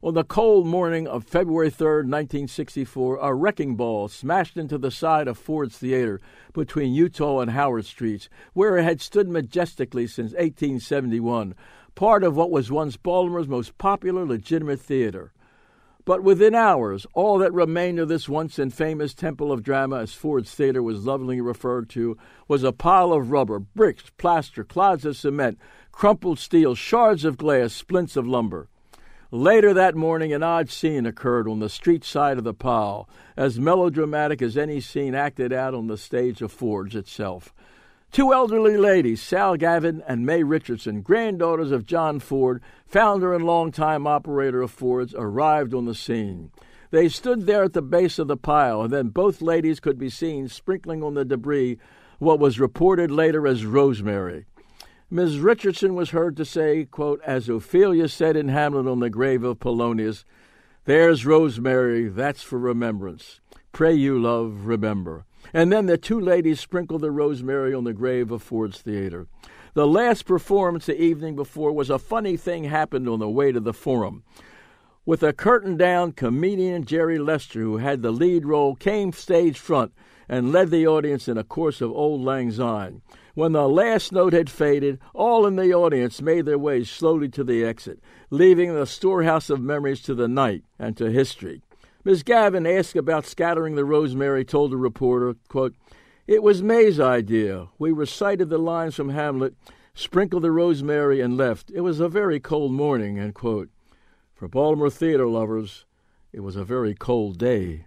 On the cold morning of February 3, 1964, a wrecking ball smashed into the side of Ford's Theater between Eutaw and Howard Streets, where it had stood majestically since 1871, part of what was once Baltimore's most popular legitimate theater. But within hours, all that remained of this once infamous temple of drama, as Ford's Theater was lovingly referred to, was a pile of rubber, bricks, plaster, clods of cement, crumpled steel, shards of glass, splints of lumber. Later that morning, an odd scene occurred on the street side of the pile, as melodramatic as any scene acted out on the stage of Ford's itself. Two elderly ladies, Sal Gavin and May Richardson, granddaughters of John Ford, founder and longtime operator of Ford's, arrived on the scene. They stood there at the base of the pile, and then both ladies could be seen sprinkling on the debris what was reported later as rosemary. Ms. Richardson was heard to say, quote, as Ophelia said in Hamlet on the grave of Polonius, There's rosemary, that's for remembrance. Pray you, love, remember. And then the two ladies sprinkled the rosemary on the grave of Ford's Theater. The last performance the evening before was a funny thing happened on the way to the forum. With a curtain down, comedian Jerry Lester, who had the lead role, came stage front and led the audience in a course of Auld Lang Syne. When the last note had faded, all in the audience made their way slowly to the exit, leaving the storehouse of memories to the night and to history. Miss Gavin, asked about scattering the rosemary, told the reporter, quote, It was May's idea. We recited the lines from Hamlet, sprinkled the rosemary, and left. It was a very cold morning, end quote. For Baltimore theater lovers, it was a very cold day.